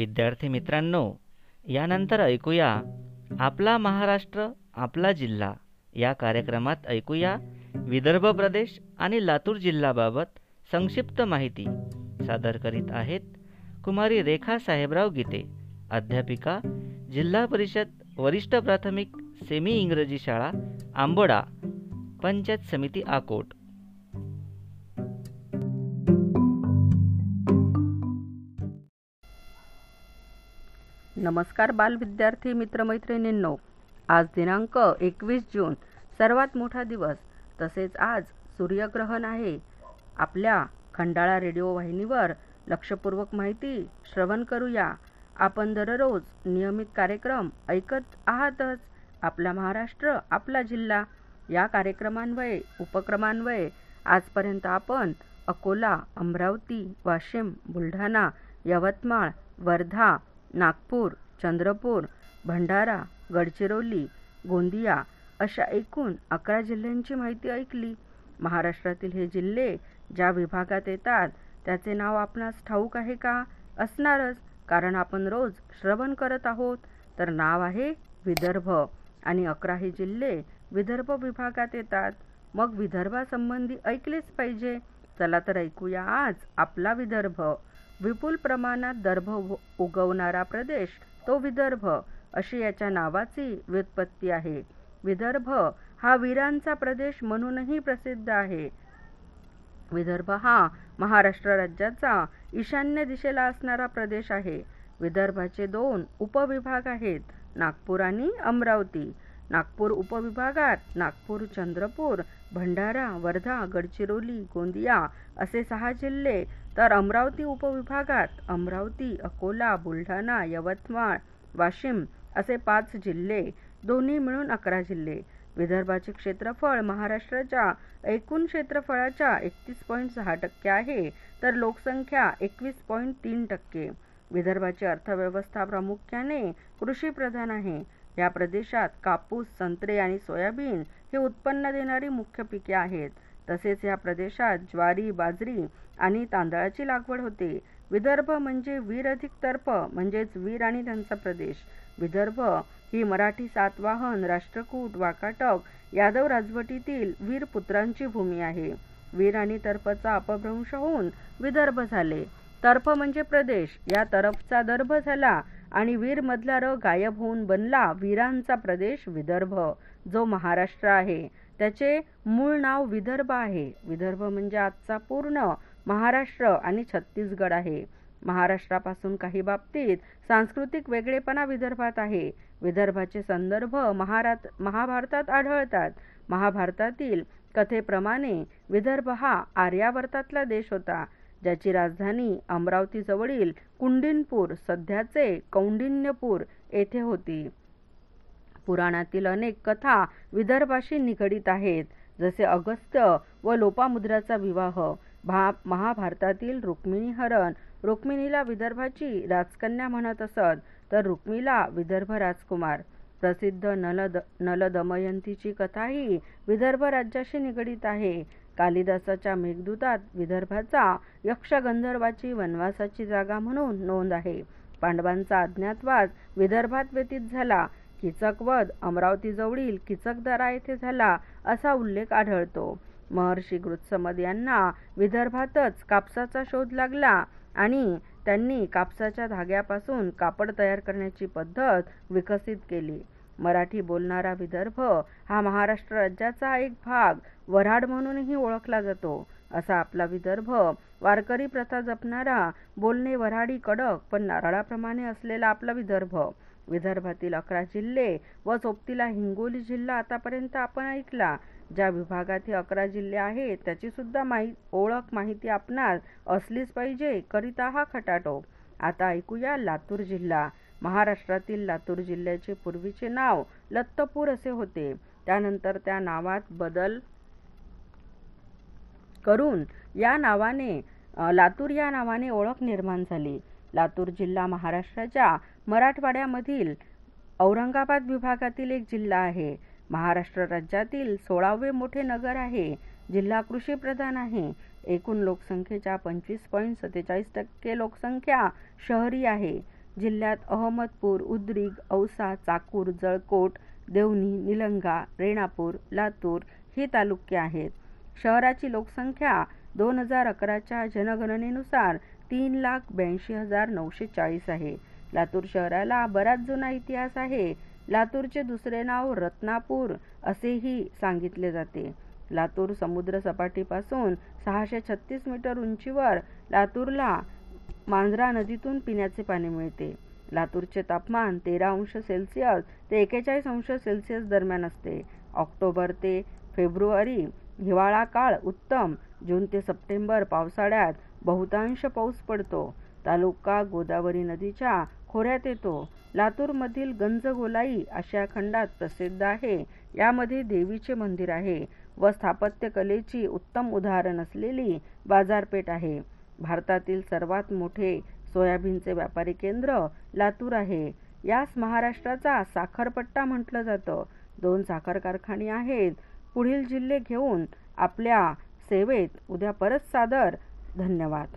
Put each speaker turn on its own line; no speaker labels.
विद्यार्थी मित्रांनो यानंतर ऐकूया आपला महाराष्ट्र आपला जिल्हा. या कार्यक्रमात ऐकूया विदर्भ प्रदेश आणि लातूर जिल्ह्याबाबत संक्षिप्त माहिती. सादर करीत आहेत कुमारी रेखा साहेबराव गीते अध्यापिका जिल्हा परिषद वरिष्ठ प्राथमिक सेमी इंग्रजी शाळा आंबोडा पंचायत समिती आकोट.
नमस्कार बालविद्यार्थी मित्रमैत्रिणींनो. आज दिनांक एकवीस जून सर्वात मोठा दिवस. तसेच आज सूर्यग्रहण आहे. आपल्या खंडाळा रेडिओ वाहिनीवर लक्षपूर्वक माहिती श्रवण करूया. आपण दररोज नियमित कार्यक्रम ऐकत आहातच. आपला महाराष्ट्र आपला जिल्हा या कार्यक्रमान्वये उपक्रमान्वये. आजपर्यंत आपण अकोला अमरावती वाशिम बुलढाणा यवतमाळ वर्धा नागपूर चंद्रपूर भंडारा गडचिरोली गोंदिया अशा एकूण अकरा जिल्ह्यांची माहिती ऐकली. महाराष्ट्रातील हे जिल्हे ज्या विभागात येतात त्याचे नाव आपणास ठाऊक आहे का? असणारच. कारण आपण रोज श्रवण करत आहोत. तर नाव आहे विदर्भ. आणि अकरा हे जिल्हे विदर्भ विभागात येतात. मग विदर्भासंबंधी ऐकलेच पाहिजे. चला तर ऐकूया आज आपला विदर्भ. विपुल प्रमाणात दर्भ उगवणारा प्रदेश तो विदर्भ अशी याच्या नावाची व्युत्पत्ती आहे. विदर्भ हा वीरांचा प्रदेश म्हणूनही प्रसिद्ध आहे. विदर्भ हा महाराष्ट्र राज्याचा ईशान्य दिशेला असणारा प्रदेश आहे. विदर्भाचे दोन उपविभाग आहेत नागपूर आणि अमरावती. नागपूर उपविभागात नागपूर चंद्रपूर भंडारा वर्धा गडचिरोली गोंदिया असे सहा जिल्हे तर अमरावती उपविभागात अमरावती अकोला बुलढाणा यवतमाळ वाशिम असे पाच जिल्हे दोन्ही मिळून अकरा जिल्हे. विदर्भाचे क्षेत्रफळ महाराष्ट्राच्या एकूण क्षेत्रफळाच्या एकतीस पॉईंट सहा टक्के आहे तर लोकसंख्या एकवीस पॉईंट तीन टक्के. विदर्भाची अर्थव्यवस्था प्रामुख्याने कृषीप्रधान आहे. या प्रदेशात कापूस संत्रे आणि सोयाबीन हे उत्पन्न देणारी मुख्य पिके आहेत. तसेच या प्रदेशात ज्वारी बाजरी आणि तांदळाची लागवड होते. विदर्भ म्हणजे वीर अधिक तर्फ म्हणजेच वीर आणि त्यांचा प्रदेश. विदर्भ ही मराठी सातवाहन राष्ट्रकूट वाकाटक यादव राजवटीतील वीर पुत्रांची भूमी आहे. वीर आणि तर्फचा अपभ्रंश होऊन विदर्भ झाले. तर्फ म्हणजे प्रदेश. या तरफचा दर्भ झाला आणि वीर मधला र गायब होऊन बनला वीरांचा प्रदेश विदर्भ जो महाराष्ट्र आहे. त्याचे मूळ नाव विदर्भ आहे. विदर्भ म्हणजे आजचा पूर्ण महाराष्ट्र आणि छत्तीसगड आहे. महाराष्ट्रापासून काही बाबतीत सांस्कृतिक वेगळेपणा विदर्भात आहे. विदर्भाचे संदर्भ महारात महाभारतात आढळतात. महाभारतातील कथेप्रमाणे विदर्भ हा आर्यावर्तातला देश होता. ज्याची राजधानी अमरावतीजवळील कुंडिनपूर सध्याचे कौंडिन्यपूर येथे होती. पुराणातील अनेक कथा विदर्भाशी निगडीत आहेत जसे अगस्त्य व लोपामुद्राचा विवाह भा महाभारतातील रुक्मिणी हरण रुक्मिणीला विदर्भाची राजकन्या म्हणत असत तर रुक्मीला विदर्भ राजकुमार. प्रसिद्ध नलद नलदमयंतीची कथाही विदर्भ राज्याशी निगडीत आहे. कालिदासाच्या मेघदूतात विदर्भाचा यक्षगंधर्वाची वनवासाची जागा म्हणून नोंद आहे. पांडवांचा अज्ञातवास विदर्भात व्यतीत झाला. किचकवध अमरावतीजवळील किचकदरा येथे झाला असा उल्लेख आढळतो. महर्षी गृत्समद यांना विदर्भातच कापसाचा शोध लागला आणि त्यांनी कापसाच्या धाग्यापासून कापड तयार करण्याची पद्धत विकसित केली. मराठी बोलणारा विदर्भ हा महाराष्ट्र राज्याचा एक भाग वऱ्हाड म्हणूनही ओळखला जातो. असा आपला विदर्भ वारकरी प्रथा जपणारा बोलणे वऱ्हाडी कडक पण नारळाप्रमाणे असलेला आपला विदर्भ. विदर्भातील अकरा जिल्हे व सोबतीला हिंगोली जिल्हा आतापर्यंत आपण ऐकला. ज्या विभागातील अकरा जिल्हे आहेत त्याची सुद्धा माही ओळख माहिती आपणास असलीच पाहिजे करिता हा खटाटो. आता ऐकूया लातूर जिल्हा. महाराष्ट्रातील लातूर जिल्ह्याचे पूर्वीचे नाव लत्तपूर असे होते. त्यानंतर त्या नावात बदल करून या नावाने लातूर या नावाने ओळख निर्माण झाली. लातूर जिल्हा महाराष्ट्राच्या मराठवाड्यामधील औरंगाबाद विभागातील एक जिल्हा आहे. महाराष्ट्र राज्यातील सोळावे मोठे नगर आहे. जिल्हा कृषी प्रधान आहे. एकूण लोकसंख्येच्या पंचवीस पॉईंट सत्तेचाळीस टक्के लोकसंख्या शहरी आहे. जिल्ह्यात अहमदपूर उद्रिग औसा चाकूर जळकोट देवणी निलंगा रेणापूर लातूर ही तालुके आहेत. शहराची लोकसंख्या दोन हजार अकराच्या जनगणनेनुसार तीन लाख ब्याऐंशी हजार नऊशे चाळीस आहे. लातूर शहराला बराच जुना इतिहास आहे. लातूरचे दुसरे नाव रत्नापूर असेही सांगितले जाते. लातूर समुद्र सपाटीपासून सहाशे छत्तीस मीटर उंचीवर लातूरला मांजरा नदीतून पिण्याचे पाणी मिळते. लातूरचे तापमान तेरा अंश सेल्सिअस ते एकेचाळीस अंश सेल्सिअस दरम्यान असते. ऑक्टोबर ते फेब्रुवारी हिवाळा काळ उत्तम. जून ते सप्टेंबर पावसाळ्यात बहुतांश पाऊस पडतो. तालुका गोदावरी नदीच्या खोऱ्यात येतो. लातूरमधील गंजगोलाई आशिया खंडात प्रसिद्ध आहे. यामध्ये देवीचे मंदिर आहे व स्थापत्यकलेची उत्तम उदाहरण असलेली बाजारपेठ आहे. भारतातील सर्वात मोठे सोयाबीनचे व्यापारी केंद्र लातूर आहे. यास महाराष्ट्राचा साखरपट्टा म्हटलं जातं. दोन साखर कारखाने आहेत. पुढील जिल्हे घेऊन आपल्या सेवेत उद्या परत सादर. धन्यवाद.